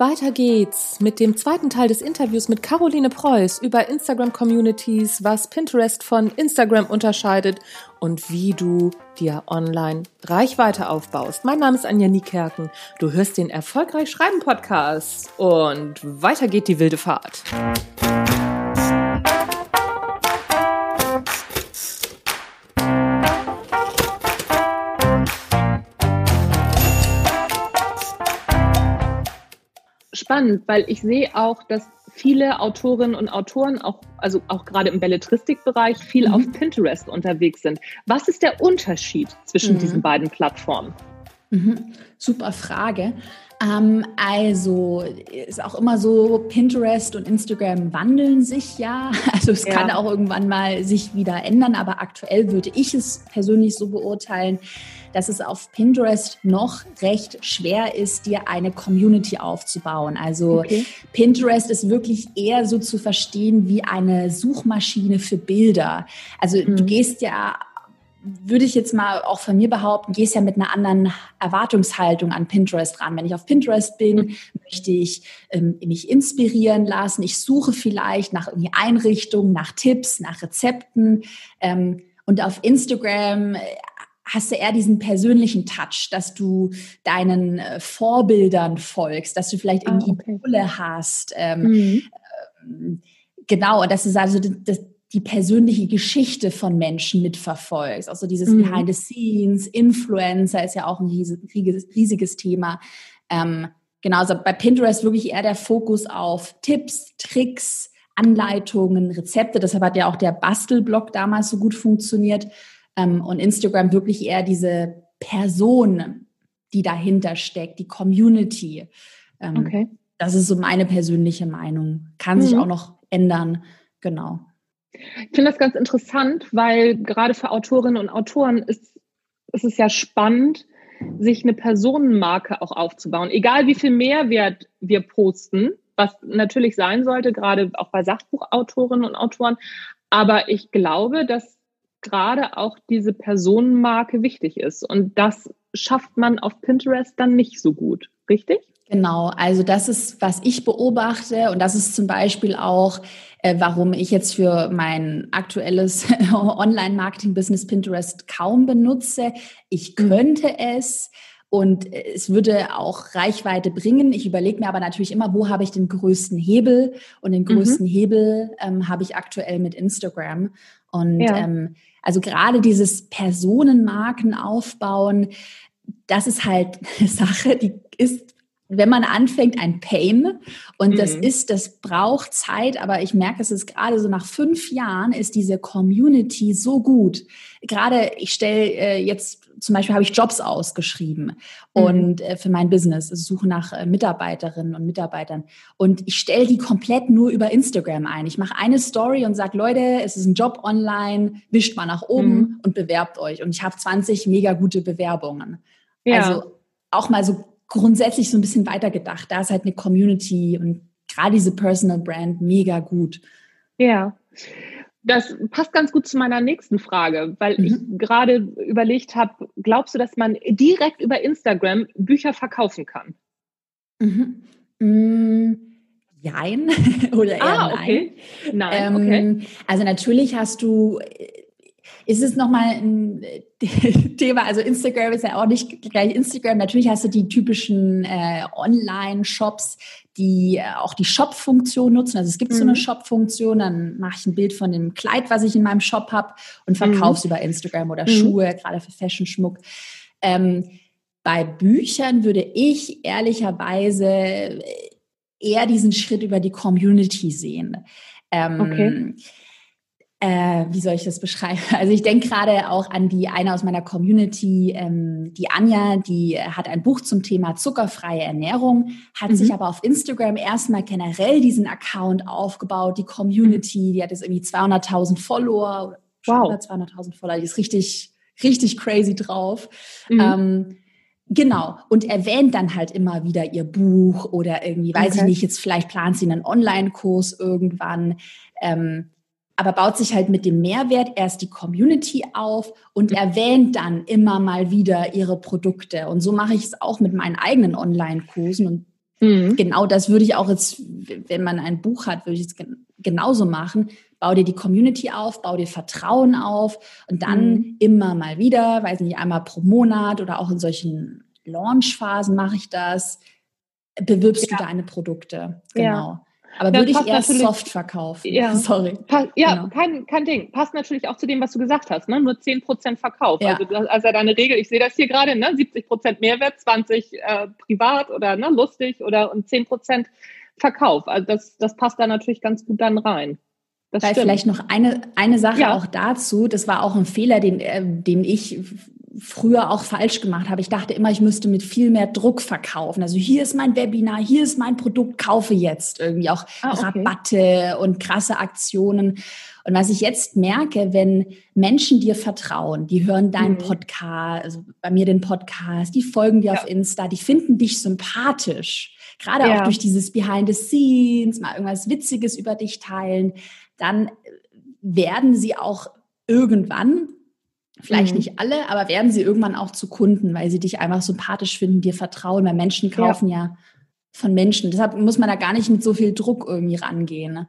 Weiter geht's mit dem zweiten Teil des Interviews mit Caroline Preuß über Instagram Communities, was Pinterest von Instagram unterscheidet und wie du dir online Reichweite aufbaust. Mein Name ist Anja Niekerken. Du hörst den Erfolgreich Schreiben Podcast und weiter geht die wilde Fahrt. Spannend, weil ich sehe auch, dass viele Autorinnen und Autoren auch, also auch gerade im Belletristikbereich, viel mhm. auf Pinterest unterwegs sind. Was ist der Unterschied zwischen mhm. diesen beiden Plattformen? Mhm. Super Frage. Ähm, also ist auch immer so, Pinterest und Instagram wandeln sich ja. Also es ja. kann auch irgendwann mal sich wieder ändern, aber aktuell würde ich es persönlich so beurteilen, dass es auf Pinterest noch recht schwer ist, dir eine Community aufzubauen. Also okay. Pinterest ist wirklich eher so zu verstehen wie eine Suchmaschine für Bilder. Also mhm. du gehst ja würde ich jetzt mal auch von mir behaupten, gehst ja mit einer anderen Erwartungshaltung an Pinterest ran. Wenn ich auf Pinterest bin, mhm. möchte ich ähm, mich inspirieren lassen. Ich suche vielleicht nach irgendwie Einrichtungen, nach Tipps, nach Rezepten. Ähm, und auf Instagram äh, hast du eher diesen persönlichen Touch, dass du deinen äh, Vorbildern folgst, dass du vielleicht ah, okay. Idole hast. Ähm, mhm. ähm, genau, und dass du also das, die persönliche Geschichte von Menschen mitverfolgst. Also dieses mhm. Behind the Scenes, Influencer ist ja auch ein riesiges, riesiges Thema. Ähm, genau, also bei Pinterest wirklich eher der Fokus auf Tipps, Tricks, Anleitungen, Rezepte. Deshalb hat ja auch der Bastelblog damals so gut funktioniert. Ähm, und Instagram wirklich eher diese Person, die dahinter steckt, die Community. Ähm, okay. Das ist so meine persönliche Meinung. Kann mhm. sich auch noch ändern. Genau. Ich finde das ganz interessant, weil gerade für Autorinnen und Autoren ist, ist es ja spannend, sich eine Personenmarke auch aufzubauen. Egal wie viel Mehrwert wir posten, was natürlich sein sollte, gerade auch bei Sachbuchautorinnen und Autoren. Aber ich glaube, dass gerade auch diese Personenmarke wichtig ist. Und das schafft man auf Pinterest dann nicht so gut, richtig? Genau, also das ist, was ich beobachte und das ist zum Beispiel auch, äh, warum ich jetzt für mein aktuelles Online-Marketing-Business Pinterest kaum benutze. Ich mhm. könnte es und es würde auch Reichweite bringen. Ich überlege mir aber natürlich immer, wo habe ich den größten Hebel und den mhm. größten mhm. Hebel ähm, habe ich aktuell mit Instagram. Und ja. ähm, also gerade dieses Personenmarken aufbauen, das ist halt eine Sache, die ist wenn man anfängt, ein Pain. Und mhm. das ist, das braucht Zeit, aber ich merke, es ist gerade so nach fünf Jahren ist diese Community so gut. Gerade ich stelle äh, jetzt zum Beispiel habe ich Jobs ausgeschrieben mhm. und äh, für mein Business, also suche nach äh, Mitarbeiterinnen und Mitarbeitern und ich stelle die komplett nur über Instagram ein. Ich mache eine Story und sage, Leute, es ist ein Job online, wischt mal nach oben mhm. und bewerbt euch. Und ich habe 20 mega gute Bewerbungen. Ja. Also auch mal so grundsätzlich so ein bisschen weitergedacht. Da ist halt eine Community und gerade diese Personal Brand mega gut. Ja. Das passt ganz gut zu meiner nächsten Frage, weil mhm. ich gerade überlegt habe, glaubst du, dass man direkt über Instagram Bücher verkaufen kann? Mhm. Mhm. Jein oder eher ah, okay. nein. Nein, ähm, okay. Also natürlich hast du ist es nochmal ein äh, Thema. Also Instagram ist ja auch nicht gleich Instagram. Natürlich hast du die typischen äh, Online-Shops, die äh, auch die Shop-Funktion nutzen. Also es gibt mhm. so eine mhm. Shop-Funktion, dann mache ich ein Bild von dem Kleid, was ich in meinem Shop habe und verkaufe es mhm. über Instagram oder mhm. Schuhe, gerade für Fashion-Schmuck. Ähm, bei Büchern würde ich ehrlicherweise äh, eher diesen Schritt über die Community sehen. Ähm, okay äh, wie soll ich das beschreiben? Also ich denke gerade auch an die eine aus meiner Community, ähm, die Anja, die hat ein Buch zum Thema zuckerfreie Ernährung, hat mhm. sich aber auf Instagram erstmal generell diesen Account aufgebaut, die Community, die hat jetzt irgendwie 200.000 Follower, wow. 200.000 Follower, die ist richtig, richtig crazy drauf. Mhm. Ähm, Genau. Und erwähnt dann halt immer wieder ihr Buch oder irgendwie, weiß okay. ich nicht, jetzt vielleicht plant sie einen Online-Kurs irgendwann. Ähm, aber baut sich halt mit dem Mehrwert erst die Community auf und mhm. erwähnt dann immer mal wieder ihre Produkte. Und so mache ich es auch mit meinen eigenen Online-Kursen und mhm. genau das würde ich auch jetzt, wenn man ein Buch hat, würde ich es genauso machen. Bau dir die Community auf, bau dir Vertrauen auf und dann mhm. immer mal wieder, weiß nicht, einmal pro Monat oder auch in solchen Launchphasen mache ich das, bewirbst ja. du deine Produkte. Genau. Ja. Aber würde ich eher soft verkaufen. Ja. Sorry. Ja, genau. kein, kein Ding. Passt natürlich auch zu dem, was du gesagt hast. Ne? Nur 10% Verkauf. Ja. Also, also deine Regel, ich sehe das hier gerade, ne? 70% Mehrwert, 20 äh, privat oder ne, lustig oder und 10% Verkauf. Also das, das passt da natürlich ganz gut dann rein. Das Weil stimmt. vielleicht noch eine, eine Sache ja. auch dazu, das war auch ein Fehler, den, äh, den ich früher auch falsch gemacht habe. Ich dachte immer, ich müsste mit viel mehr Druck verkaufen. Also hier ist mein Webinar, hier ist mein Produkt, kaufe jetzt irgendwie auch ah, okay. Rabatte und krasse Aktionen. Und was ich jetzt merke, wenn Menschen dir vertrauen, die hören deinen mhm. Podcast, also bei mir den Podcast, die folgen dir ja. auf Insta, die finden dich sympathisch, gerade ja. auch durch dieses Behind the Scenes, mal irgendwas Witziges über dich teilen, dann werden sie auch irgendwann Vielleicht mhm. nicht alle, aber werden sie irgendwann auch zu Kunden, weil sie dich einfach sympathisch finden, dir vertrauen, weil Menschen kaufen ja, ja von Menschen. Deshalb muss man da gar nicht mit so viel Druck irgendwie rangehen. Ne?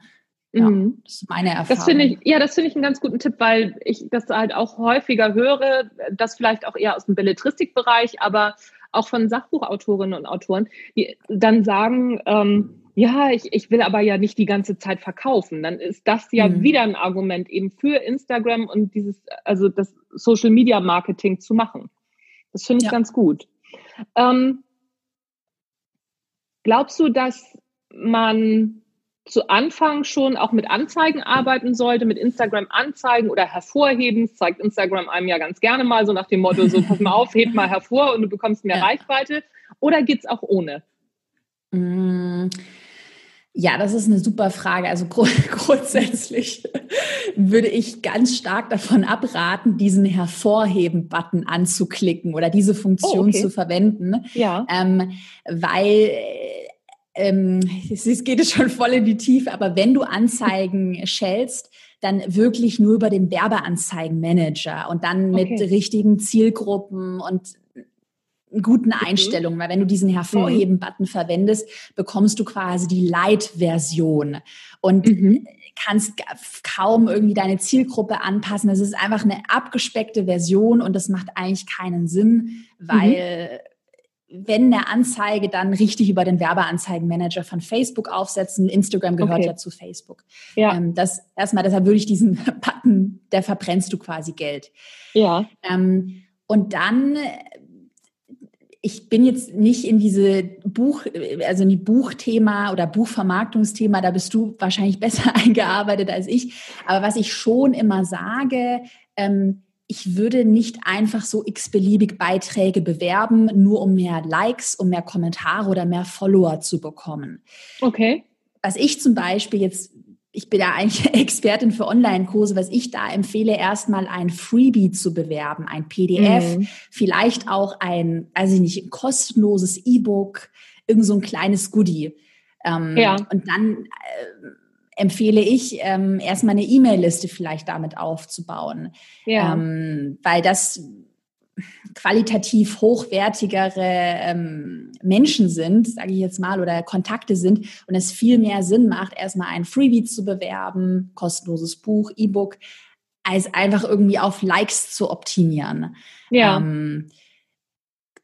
Ja, mhm. das ist meine Erfahrung. Das finde ich, ja, das finde ich einen ganz guten Tipp, weil ich das halt auch häufiger höre, das vielleicht auch eher aus dem Belletristikbereich, aber auch von Sachbuchautorinnen und Autoren, die dann sagen, ähm, ja, ich, ich will aber ja nicht die ganze Zeit verkaufen. Dann ist das ja mhm. wieder ein Argument eben für Instagram und dieses, also das Social Media Marketing zu machen. Das finde ich ja. ganz gut. Ähm, glaubst du, dass man zu Anfang schon auch mit Anzeigen arbeiten sollte, mit Instagram-Anzeigen oder hervorheben. Das zeigt Instagram einem ja ganz gerne mal so nach dem Motto, so pass mal auf, heb mal hervor und du bekommst mehr ja. Reichweite. Oder geht's auch ohne? Mm. Ja, das ist eine super Frage. Also grund grundsätzlich würde ich ganz stark davon abraten, diesen Hervorheben-Button anzuklicken oder diese Funktion oh, okay. zu verwenden. Ja. Ähm, weil ähm, es geht schon voll in die Tiefe, aber wenn du Anzeigen schältst, dann wirklich nur über den Werbeanzeigenmanager und dann mit okay. richtigen Zielgruppen und guten mhm. Einstellungen, weil wenn du diesen Hervorheben-Button verwendest, bekommst du quasi die Light-Version und mhm. kannst kaum irgendwie deine Zielgruppe anpassen. Das ist einfach eine abgespeckte Version und das macht eigentlich keinen Sinn, weil mhm. wenn eine Anzeige dann richtig über den Werbeanzeigenmanager von Facebook aufsetzen, Instagram gehört okay. ja zu Facebook. Ja. Ähm, das erstmal, deshalb würde ich diesen Button, der verbrennst du quasi Geld. Ja. Ähm, und dann ich bin jetzt nicht in diese Buch, also in die Buchthema oder Buchvermarktungsthema, da bist du wahrscheinlich besser eingearbeitet als ich. Aber was ich schon immer sage, ähm, ich würde nicht einfach so x-beliebig Beiträge bewerben, nur um mehr Likes, um mehr Kommentare oder mehr Follower zu bekommen. Okay. Was ich zum Beispiel jetzt ich bin ja eigentlich Expertin für Online-Kurse, was ich da empfehle, erstmal ein Freebie zu bewerben, ein PDF, mhm. vielleicht auch ein, weiß ich nicht, ein kostenloses E-Book, irgend so ein kleines Goodie. Ähm, ja. Und dann äh, empfehle ich, ähm, erstmal eine E-Mail-Liste vielleicht damit aufzubauen. Ja. Ähm, weil das qualitativ hochwertigere ähm, Menschen sind, sage ich jetzt mal, oder Kontakte sind und es viel mehr Sinn macht, erstmal ein Freebie zu bewerben, kostenloses Buch, E-Book, als einfach irgendwie auf Likes zu optimieren. Ja. Ähm,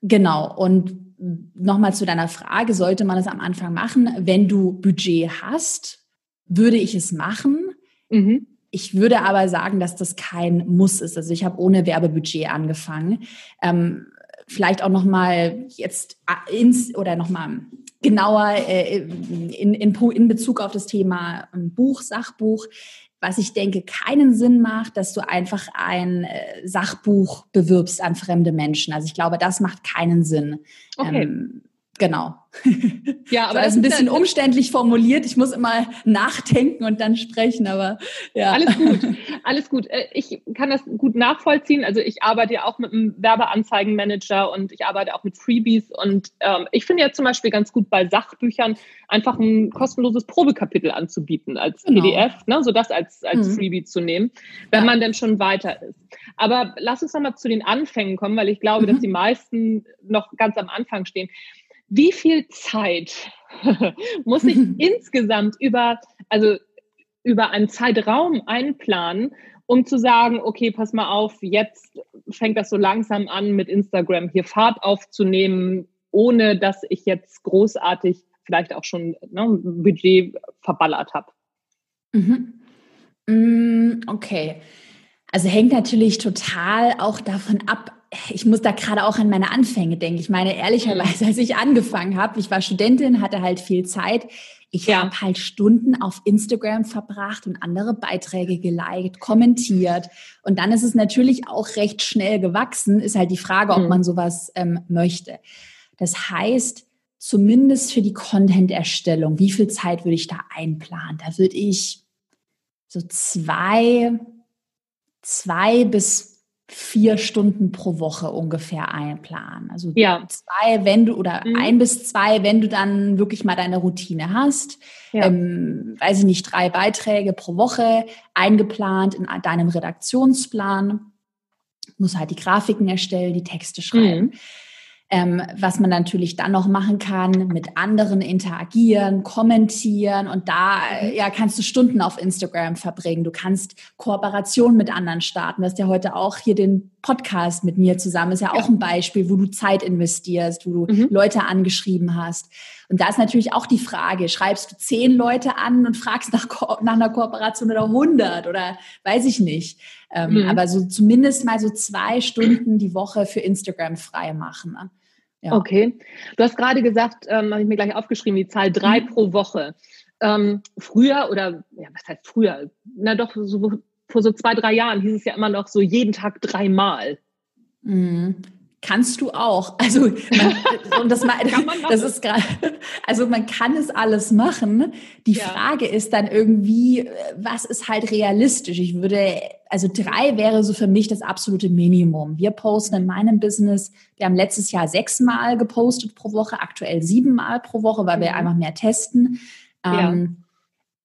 genau. Und nochmal zu deiner Frage, sollte man es am Anfang machen? Wenn du Budget hast, würde ich es machen. Mhm. Ich würde aber sagen, dass das kein Muss ist. Also ich habe ohne Werbebudget angefangen. Ähm, vielleicht auch noch mal jetzt äh, ins oder noch mal genauer äh, in, in, in Bezug auf das Thema ähm, Buch, Sachbuch. Was ich denke, keinen Sinn macht, dass du einfach ein äh, Sachbuch bewirbst an fremde Menschen. Also ich glaube, das macht keinen Sinn. Okay. Ähm, Genau. Ja, aber das ist ein bisschen ja, umständlich formuliert. Ich muss immer nachdenken und dann sprechen, aber ja. Alles gut, alles gut. Äh, ich kann das gut nachvollziehen. Also ich arbeite ja auch mit einem Werbeanzeigenmanager und ich arbeite auch mit Freebies und ähm, ich finde ja zum Beispiel ganz gut bei Sachbüchern einfach ein kostenloses Probekapitel anzubieten als genau. PDF, ne, so das als, als mhm. Freebie zu nehmen, wenn ja. man denn schon weiter ist. Aber lass uns nochmal zu den Anfängen kommen, weil ich glaube, mhm. dass die meisten noch ganz am Anfang stehen wie viel Zeit muss ich insgesamt über, also über einen Zeitraum einplanen, um zu sagen, okay, pass mal auf, jetzt fängt das so langsam an, mit Instagram hier Fahrt aufzunehmen, ohne dass ich jetzt großartig vielleicht auch schon ne, Budget verballert habe. Mhm. Mm, okay. Also hängt natürlich total auch davon ab, ich muss da gerade auch an meine Anfänge denken. Ich meine, ehrlicherweise, als ich angefangen habe, ich war Studentin, hatte halt viel Zeit. Ich ja. habe halt Stunden auf Instagram verbracht und andere Beiträge geliked, kommentiert. Und dann ist es natürlich auch recht schnell gewachsen. Ist halt die Frage, ob mhm. man sowas ähm, möchte. Das heißt, zumindest für die Content-Erstellung, wie viel Zeit würde ich da einplanen? Da würde ich so zwei, zwei bis vier Stunden pro Woche ungefähr einplanen. Also ja. zwei, wenn du, oder mhm. ein bis zwei, wenn du dann wirklich mal deine Routine hast. Ja. Ähm, weiß ich nicht, drei Beiträge pro Woche eingeplant in deinem Redaktionsplan. Muss halt die Grafiken erstellen, die Texte schreiben. Mhm. Ähm, was man natürlich dann noch machen kann, mit anderen interagieren, kommentieren und da mhm. ja kannst du Stunden auf Instagram verbringen. Du kannst Kooperation mit anderen starten. Du hast ja heute auch hier den Podcast mit mir zusammen. Ist ja, ja. auch ein Beispiel, wo du Zeit investierst, wo du mhm. Leute angeschrieben hast. Und da ist natürlich auch die Frage, schreibst du zehn Leute an und fragst nach, Ko nach einer Kooperation oder 100 oder weiß ich nicht. Ähm, mhm. Aber so zumindest mal so zwei Stunden die Woche für Instagram frei machen. Ne? Ja. Okay. Du hast gerade gesagt, ähm, habe ich mir gleich aufgeschrieben, die Zahl drei mhm. pro Woche. Ähm, früher oder, ja, was heißt früher? Na doch, so, vor so zwei, drei Jahren hieß es ja immer noch so jeden Tag dreimal. Mhm. Kannst du auch. Also, man, und das, das ist gerade, also man kann es alles machen. Die ja. Frage ist dann irgendwie, was ist halt realistisch? Ich würde, also drei wäre so für mich das absolute Minimum. Wir posten in meinem Business, wir haben letztes Jahr sechsmal gepostet pro Woche, aktuell siebenmal pro Woche, weil wir mhm. einfach mehr testen. Ja. Ähm,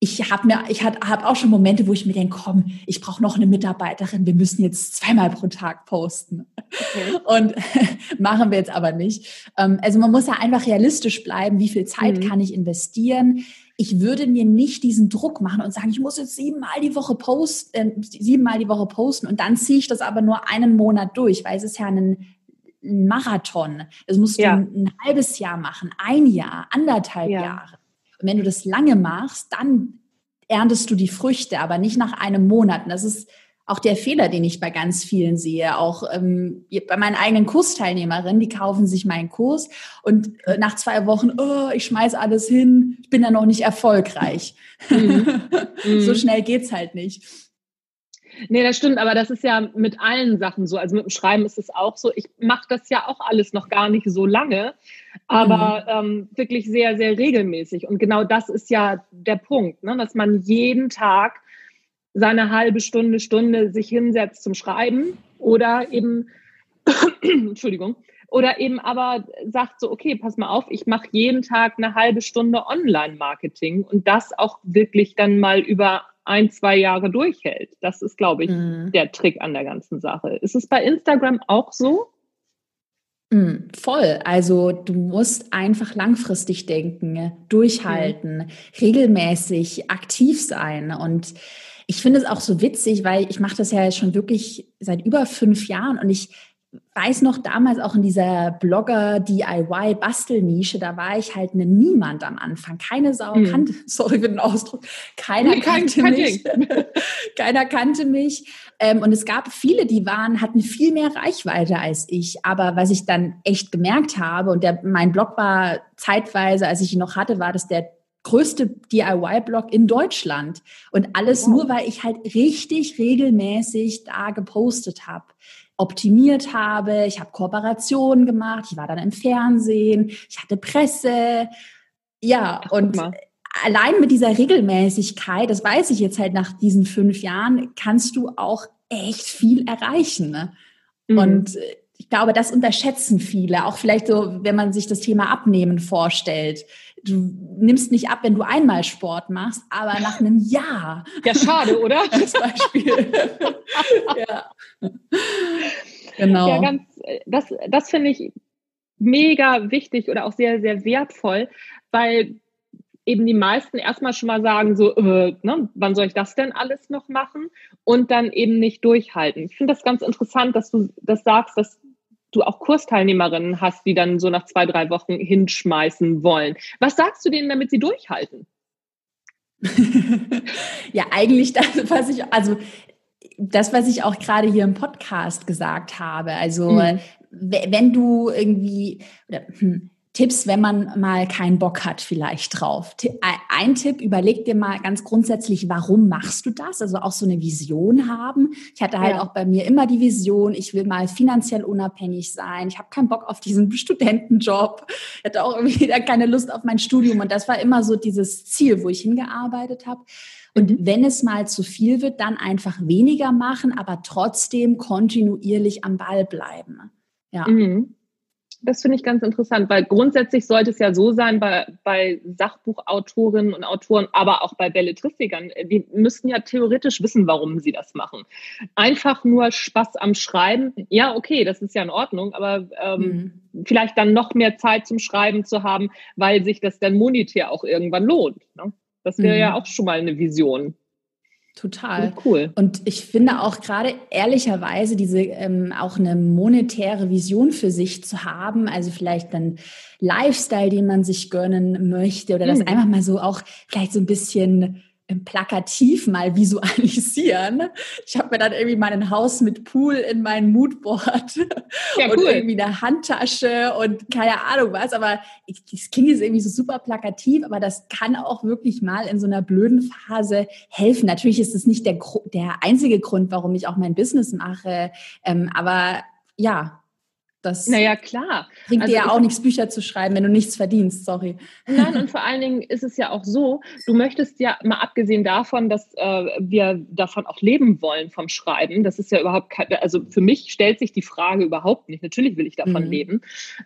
ich habe mir, ich habe auch schon Momente, wo ich mir denke, komm, ich brauche noch eine Mitarbeiterin, wir müssen jetzt zweimal pro Tag posten. Okay. Und machen wir jetzt aber nicht. Ähm, also man muss ja einfach realistisch bleiben, wie viel Zeit mhm. kann ich investieren. Ich würde mir nicht diesen Druck machen und sagen, ich muss jetzt siebenmal die Woche posten, äh, siebenmal die Woche posten und dann ziehe ich das aber nur einen Monat durch, weil es ist ja ein, ein Marathon. Das musst ja. du ein, ein halbes Jahr machen, ein Jahr, anderthalb ja. Jahre. Und wenn du das lange machst, dann erntest du die Früchte, aber nicht nach einem Monat. Und das ist auch der Fehler, den ich bei ganz vielen sehe. Auch ähm, bei meinen eigenen Kursteilnehmerinnen, die kaufen sich meinen Kurs und äh, nach zwei Wochen, oh, ich schmeiß alles hin, ich bin da noch nicht erfolgreich. Mhm. so mhm. schnell geht's halt nicht. Nee, das stimmt, aber das ist ja mit allen Sachen so. Also mit dem Schreiben ist es auch so. Ich mache das ja auch alles noch gar nicht so lange, aber mhm. ähm, wirklich sehr, sehr regelmäßig. Und genau das ist ja der Punkt, ne? dass man jeden Tag seine halbe Stunde, Stunde sich hinsetzt zum Schreiben oder eben, Entschuldigung, oder eben aber sagt so, okay, pass mal auf, ich mache jeden Tag eine halbe Stunde Online-Marketing und das auch wirklich dann mal über ein, zwei Jahre durchhält. Das ist, glaube ich, mhm. der Trick an der ganzen Sache. Ist es bei Instagram auch so? Mhm, voll. Also du musst einfach langfristig denken, durchhalten, mhm. regelmäßig aktiv sein. Und ich finde es auch so witzig, weil ich mache das ja schon wirklich seit über fünf Jahren und ich weiß noch damals auch in dieser Blogger-DIY-Bastelnische, da war ich halt eine Niemand am Anfang. Keine Sau hm. kannte, sorry für den Ausdruck, keiner nee, kannte kein, mich. keiner kannte mich. Ähm, und es gab viele, die waren, hatten viel mehr Reichweite als ich. Aber was ich dann echt gemerkt habe, und der, mein Blog war zeitweise, als ich ihn noch hatte, war das der größte DIY-Blog in Deutschland. Und alles wow. nur, weil ich halt richtig regelmäßig da gepostet habe optimiert habe. Ich habe Kooperationen gemacht. Ich war dann im Fernsehen. Ich hatte Presse. Ja, Ach, und allein mit dieser Regelmäßigkeit, das weiß ich jetzt halt nach diesen fünf Jahren, kannst du auch echt viel erreichen. Ne? Mhm. Und äh, ich glaube, das unterschätzen viele. Auch vielleicht so, wenn man sich das Thema Abnehmen vorstellt. Du nimmst nicht ab, wenn du einmal Sport machst, aber nach einem Jahr. Ja, schade, oder? Als Beispiel. ja. Genau. Ja, ganz, das, das finde ich mega wichtig oder auch sehr, sehr wertvoll, weil eben die meisten erstmal schon mal sagen, so, äh, ne, wann soll ich das denn alles noch machen? Und dann eben nicht durchhalten. Ich finde das ganz interessant, dass du das sagst, dass du auch Kursteilnehmerinnen hast, die dann so nach zwei, drei Wochen hinschmeißen wollen. Was sagst du denen, damit sie durchhalten? ja, eigentlich das, was ich, also das, was ich auch gerade hier im Podcast gesagt habe. Also, mhm. wenn du irgendwie, oder, hm, Tipps, wenn man mal keinen Bock hat, vielleicht drauf. Ein Tipp, überleg dir mal ganz grundsätzlich, warum machst du das? Also auch so eine Vision haben. Ich hatte halt ja. auch bei mir immer die Vision, ich will mal finanziell unabhängig sein. Ich habe keinen Bock auf diesen Studentenjob. Ich hatte auch irgendwie keine Lust auf mein Studium. Und das war immer so dieses Ziel, wo ich hingearbeitet habe. Und mhm. wenn es mal zu viel wird, dann einfach weniger machen, aber trotzdem kontinuierlich am Ball bleiben. Ja. Mhm. Das finde ich ganz interessant, weil grundsätzlich sollte es ja so sein bei, bei Sachbuchautorinnen und Autoren, aber auch bei Belletristikern, die müssten ja theoretisch wissen, warum sie das machen. Einfach nur Spaß am Schreiben, ja, okay, das ist ja in Ordnung, aber ähm, mhm. vielleicht dann noch mehr Zeit zum Schreiben zu haben, weil sich das dann monetär auch irgendwann lohnt. Ne? Das wäre mhm. ja auch schon mal eine Vision. Total. Cool. Und ich finde auch gerade ehrlicherweise diese ähm, auch eine monetäre Vision für sich zu haben, also vielleicht dann Lifestyle, den man sich gönnen möchte oder das mhm. einfach mal so auch vielleicht so ein bisschen plakativ mal visualisieren. Ich habe mir dann irgendwie mein Haus mit Pool in mein Moodboard ja, und irgendwie eine Handtasche und keine Ahnung was. Aber das klingt jetzt irgendwie so super plakativ, aber das kann auch wirklich mal in so einer blöden Phase helfen. Natürlich ist es nicht der, der einzige Grund, warum ich auch mein Business mache. Ähm, aber ja, das naja, klar. Bringt also dir ja auch nichts, Bücher zu schreiben, wenn du nichts verdienst, sorry. Nein, und vor allen Dingen ist es ja auch so, du möchtest ja mal abgesehen davon, dass äh, wir davon auch leben wollen vom Schreiben, das ist ja überhaupt kein, also für mich stellt sich die Frage überhaupt nicht. Natürlich will ich davon mhm. leben.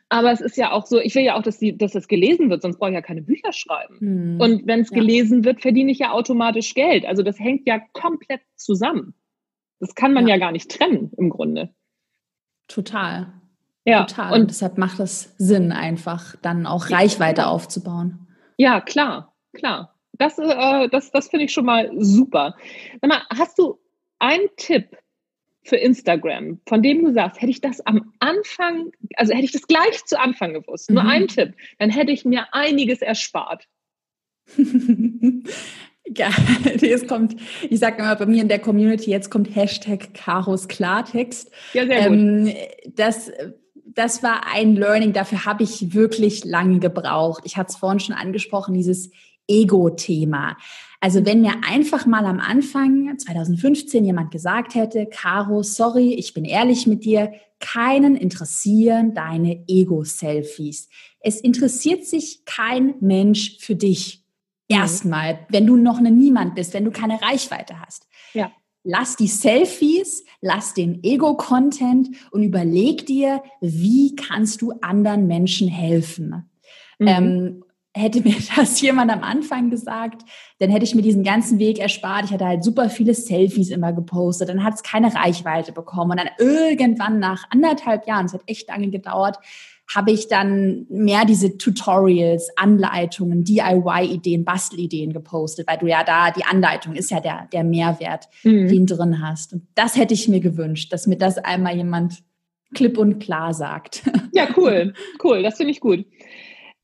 Aber es ist ja auch so, ich will ja auch, dass, die, dass das gelesen wird, sonst brauche ich ja keine Bücher schreiben. Mhm. Und wenn es ja. gelesen wird, verdiene ich ja automatisch Geld. Also das hängt ja komplett zusammen. Das kann man ja, ja gar nicht trennen im Grunde. Total. Ja, Total. Und deshalb macht es Sinn, einfach dann auch Reichweite aufzubauen. Ja, klar, klar. Das, äh, das, das finde ich schon mal super. Sag mal, hast du einen Tipp für Instagram, von dem du sagst, hätte ich das am Anfang, also hätte ich das gleich zu Anfang gewusst, nur mhm. einen Tipp, dann hätte ich mir einiges erspart. Ja, es kommt, ich sage immer bei mir in der Community, jetzt kommt Hashtag Karos Klartext. Ja, sehr gut. Ähm, das das war ein Learning, dafür habe ich wirklich lange gebraucht. Ich hatte es vorhin schon angesprochen, dieses Ego-Thema. Also wenn mir einfach mal am Anfang 2015 jemand gesagt hätte, Caro, sorry, ich bin ehrlich mit dir, keinen interessieren deine Ego-Selfies. Es interessiert sich kein Mensch für dich. Mhm. Erstmal, wenn du noch eine Niemand bist, wenn du keine Reichweite hast. Ja lass die Selfies, lass den Ego-Content und überleg dir, wie kannst du anderen Menschen helfen. Mhm. Ähm, hätte mir das jemand am Anfang gesagt, dann hätte ich mir diesen ganzen Weg erspart. Ich hatte halt super viele Selfies immer gepostet, dann hat es keine Reichweite bekommen und dann irgendwann nach anderthalb Jahren, es hat echt lange gedauert, habe ich dann mehr diese Tutorials, Anleitungen, DIY-Ideen, Bastelideen gepostet, weil du ja da, die Anleitung ist ja der, der Mehrwert, mhm. den drin hast. Und das hätte ich mir gewünscht, dass mir das einmal jemand klipp und klar sagt. Ja, cool, cool, das finde ich gut.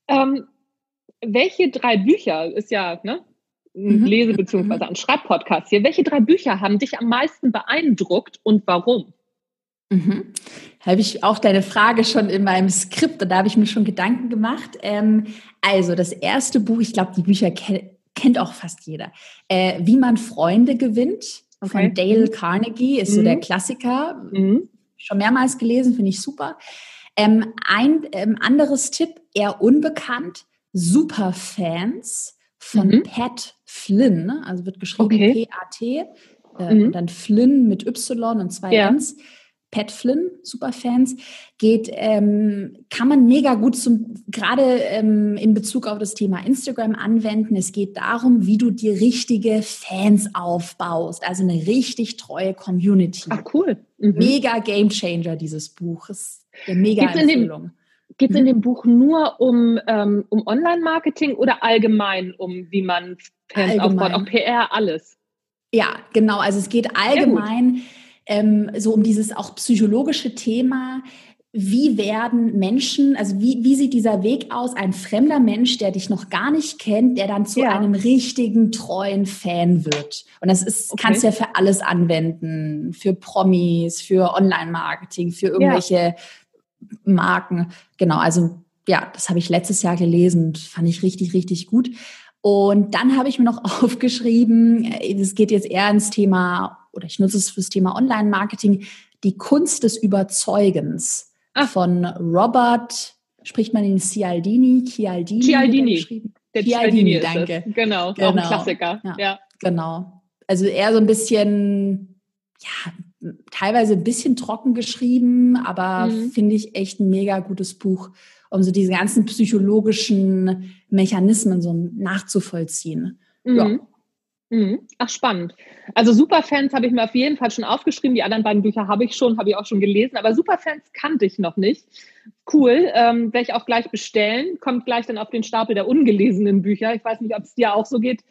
Ähm, welche drei Bücher ist ja ne, ein mhm. Lese- bzw. ein Schreibpodcast hier. Welche drei Bücher haben dich am meisten beeindruckt und warum? Mhm. Habe ich auch deine Frage schon in meinem Skript und da habe ich mir schon Gedanken gemacht. Ähm, also das erste Buch, ich glaube, die Bücher ke kennt auch fast jeder. Äh, Wie man Freunde gewinnt okay. von Dale Carnegie ist mhm. so der Klassiker. Mhm. Schon mehrmals gelesen, finde ich super. Ähm, ein ähm, anderes Tipp, eher unbekannt, Superfans von mhm. Pat Flynn, also wird geschrieben okay. P-A-T, äh, mhm. dann Flynn mit Y und zwei ja. Ns. Pat Flynn, Superfans, geht, ähm, kann man mega gut zum, gerade ähm, in Bezug auf das Thema Instagram anwenden. Es geht darum, wie du dir richtige Fans aufbaust, also eine richtig treue Community. Ach cool. Mhm. Mega Game Changer, dieses Buch. Ist eine mega Gibt's Empfehlung. Geht es in mhm. dem Buch nur um, ähm, um Online-Marketing oder allgemein um, wie man Fans aufbaut, auch PR, alles? Ja, genau. Also es geht allgemein ähm, so um dieses auch psychologische Thema. Wie werden Menschen, also wie, wie sieht dieser Weg aus, ein fremder Mensch, der dich noch gar nicht kennt, der dann zu ja. einem richtigen, treuen Fan wird? Und das ist, okay. kannst du ja für alles anwenden, für Promis, für Online-Marketing, für irgendwelche ja. Marken. Genau, also ja, das habe ich letztes Jahr gelesen, fand ich richtig, richtig gut. Und dann habe ich mir noch aufgeschrieben, es geht jetzt eher ins Thema, oder ich nutze es fürs Thema Online-Marketing, die Kunst des Überzeugens Ach. von Robert, spricht man den Cialdini, Cialdini? Cialdini. Der Cialdini, danke. Genau, genau, auch ein Klassiker. Ja, ja. Genau. Also eher so ein bisschen, ja, teilweise ein bisschen trocken geschrieben, aber mhm. finde ich echt ein mega gutes Buch, um so diese ganzen psychologischen Mechanismen so nachzuvollziehen. Mhm. Ja. Mhm. Ach, spannend. Also Superfans habe ich mir auf jeden Fall schon aufgeschrieben. Die anderen beiden Bücher habe ich schon, habe ich auch schon gelesen. Aber Superfans kannte ich noch nicht. Cool. Ähm, Werde ich auch gleich bestellen. Kommt gleich dann auf den Stapel der ungelesenen Bücher. Ich weiß nicht, ob es dir auch so geht.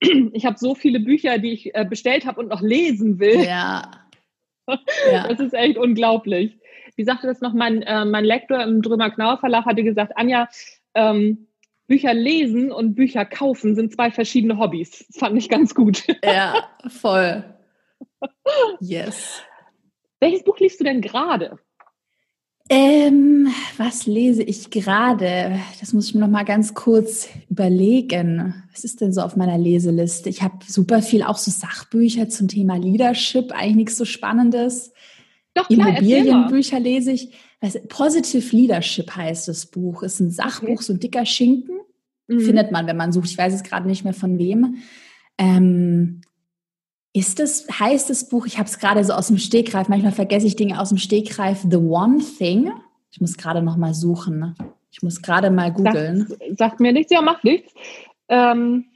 Ich habe so viele Bücher, die ich äh, bestellt habe und noch lesen will. Ja. Ja. Das ist echt unglaublich. Wie sagte das noch mein, äh, mein Lektor im Drömer Knauer Verlag, hatte gesagt, Anja, ähm, Bücher lesen und Bücher kaufen sind zwei verschiedene Hobbys. Das fand ich ganz gut. Ja, voll. Yes. Welches Buch liest du denn gerade? Ähm, was lese ich gerade? Das muss ich mir noch mal ganz kurz überlegen. Was ist denn so auf meiner Leseliste? Ich habe super viel auch so Sachbücher zum Thema Leadership, eigentlich nichts so Spannendes. Doch, klar, Immobilienbücher lese ich. Was, Positive Leadership heißt das Buch. Ist ein Sachbuch, okay. so ein dicker Schinken. Mhm. Findet man, wenn man sucht. Ich weiß es gerade nicht mehr von wem. Ähm, ist das, heißt das Buch, ich habe es gerade so aus dem Stegreif, manchmal vergesse ich Dinge aus dem Stegreif, The One Thing. Ich muss gerade noch mal suchen. Ich muss gerade mal googeln. Sagt, sagt, mir nichts, ja, macht nichts. Ähm.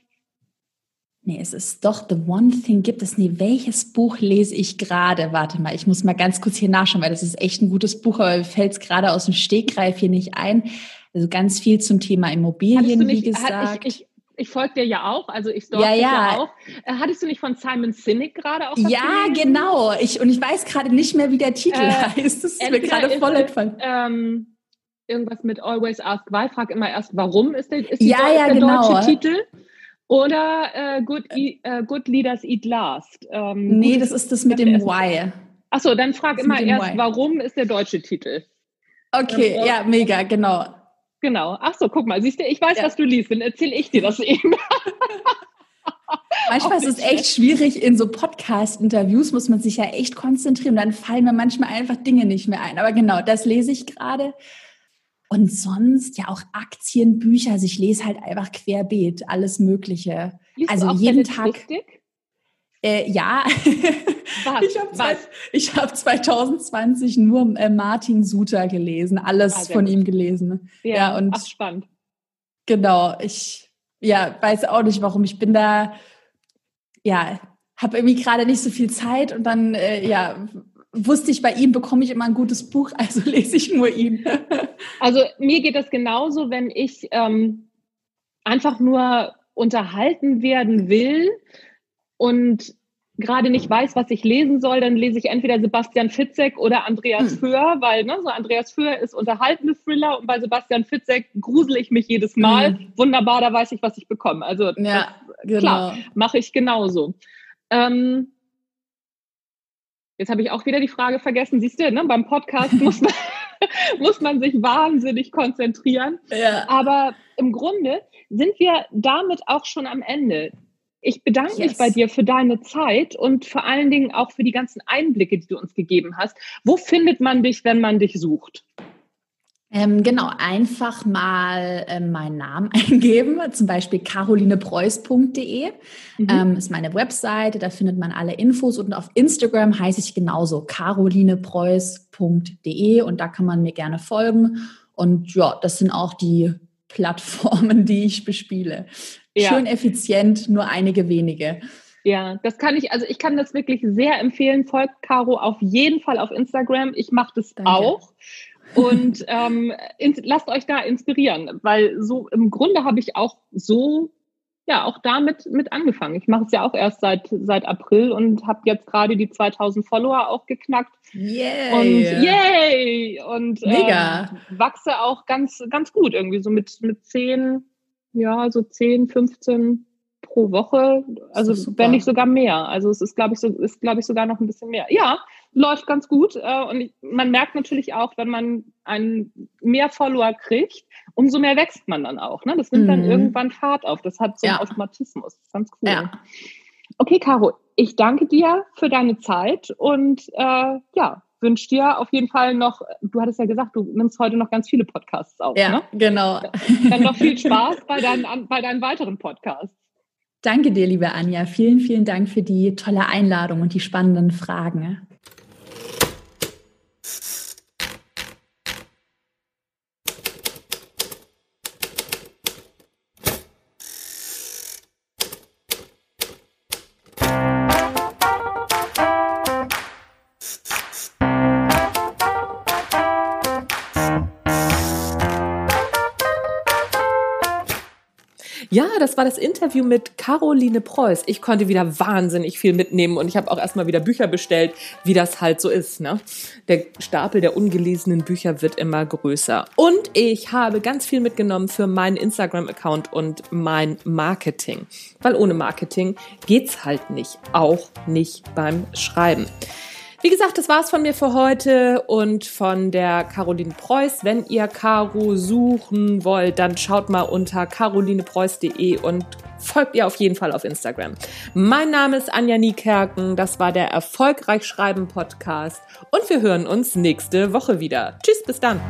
Nee, es ist doch The One Thing gibt es. Nee, welches Buch lese ich gerade? Warte mal, ich muss mal ganz kurz hier nachschauen, weil das ist echt ein gutes Buch, aber mir fällt es gerade aus dem Stegreif hier nicht ein. Also ganz viel zum Thema Immobilien, nicht, wie gesagt. Ich, ich, ich folge dir ja auch, also ich stalk ja, ja. ja auch. Äh, hattest du nicht von Simon Sinek gerade auch Ja, gelesen? genau. Ich, und ich weiß gerade nicht mehr, wie der Titel äh, heißt. Das ist mir gerade voll entfallen. Ähm, irgendwas mit Always Ask Why. Frag immer erst, warum ist der, ist ja, ja, der genau. deutsche Titel? Oder äh, good, uh, good Leaders Eat Last. Ähm, nee, das ist das mit dem Why. Achso, dann frag immer erst, why. warum ist der deutsche Titel? Okay, ähm, ja, mega, genau. Genau. Ach so, guck mal, siehst du, ich weiß, ja. was du liest, dann erzähle ich dir das eben. manchmal ist es echt schwierig, in so Podcast-Interviews muss man sich ja echt konzentrieren. Dann fallen mir manchmal einfach Dinge nicht mehr ein. Aber genau, das lese ich gerade. Und sonst ja auch Aktienbücher. Also ich lese halt einfach querbeet, alles Mögliche. Liest also jeden Tag. Äh, ja, was? ich habe ich hab 2020 nur äh, Martin Suter gelesen, alles ah, von gut. ihm gelesen. Ja, ja und ach, spannend. Genau, ich ja, weiß auch nicht, warum. Ich bin da, ja, habe irgendwie gerade nicht so viel Zeit und dann, äh, ja, wusste ich, bei ihm bekomme ich immer ein gutes Buch, also lese ich nur ihn. also mir geht das genauso, wenn ich ähm, einfach nur unterhalten werden will und gerade nicht weiß, was ich lesen soll, dann lese ich entweder Sebastian Fitzek oder Andreas hm. Föhr, weil ne, so Andreas Föhr ist unterhaltende Thriller und bei Sebastian Fitzek grusel ich mich jedes Mal. Hm. Wunderbar, da weiß ich, was ich bekomme. Also ja, das, genau. klar, mache ich genauso. Ähm, jetzt habe ich auch wieder die Frage vergessen. Siehst du, ne, beim Podcast muss man, muss man sich wahnsinnig konzentrieren. Ja. Aber im Grunde sind wir damit auch schon am Ende. Ich bedanke yes. mich bei dir für deine Zeit und vor allen Dingen auch für die ganzen Einblicke, die du uns gegeben hast. Wo findet man dich, wenn man dich sucht? Ähm, genau, einfach mal äh, meinen Namen eingeben, zum Beispiel carolinepreuß.de mhm. ähm, ist meine Webseite, da findet man alle Infos und auf Instagram heiße ich genauso carolinepreuß.de und da kann man mir gerne folgen und ja, das sind auch die Plattformen, die ich bespiele. Ja. Schön effizient, nur einige wenige. Ja, das kann ich, also ich kann das wirklich sehr empfehlen. Folgt Caro auf jeden Fall auf Instagram. Ich mache das Danke. auch. Und ähm, lasst euch da inspirieren, weil so im Grunde habe ich auch so ja auch damit mit angefangen. Ich mache es ja auch erst seit seit April und habe jetzt gerade die 2000 Follower auch geknackt. Yay! Und yay! Und Mega. Ähm, wachse auch ganz ganz gut irgendwie so mit mit 10 ja so 10 15 pro Woche, also wenn nicht sogar mehr. Also es ist, glaube ich, so, ist, glaube ich, sogar noch ein bisschen mehr. Ja, läuft ganz gut. Äh, und man merkt natürlich auch, wenn man einen mehr Follower kriegt, umso mehr wächst man dann auch. Ne? Das nimmt mhm. dann irgendwann Fahrt auf. Das hat so einen ja. Automatismus. Das ist ganz cool. Ja. Okay, Caro, ich danke dir für deine Zeit und äh, ja, wünsche dir auf jeden Fall noch, du hattest ja gesagt, du nimmst heute noch ganz viele Podcasts auf. Ja, ne? genau. Dann noch viel Spaß bei deinen, bei deinen weiteren Podcasts. Danke dir, liebe Anja. Vielen, vielen Dank für die tolle Einladung und die spannenden Fragen. Das war das Interview mit Caroline Preuß. Ich konnte wieder wahnsinnig viel mitnehmen und ich habe auch erstmal wieder Bücher bestellt, wie das halt so ist. Ne? Der Stapel der ungelesenen Bücher wird immer größer. Und ich habe ganz viel mitgenommen für meinen Instagram-Account und mein Marketing. Weil ohne Marketing geht's halt nicht. Auch nicht beim Schreiben. Wie gesagt, das war's von mir für heute und von der Caroline Preuß. Wenn ihr Caro suchen wollt, dann schaut mal unter carolinepreuß.de und folgt ihr auf jeden Fall auf Instagram. Mein Name ist Anja Niekerken. Das war der Erfolgreich Schreiben Podcast und wir hören uns nächste Woche wieder. Tschüss, bis dann.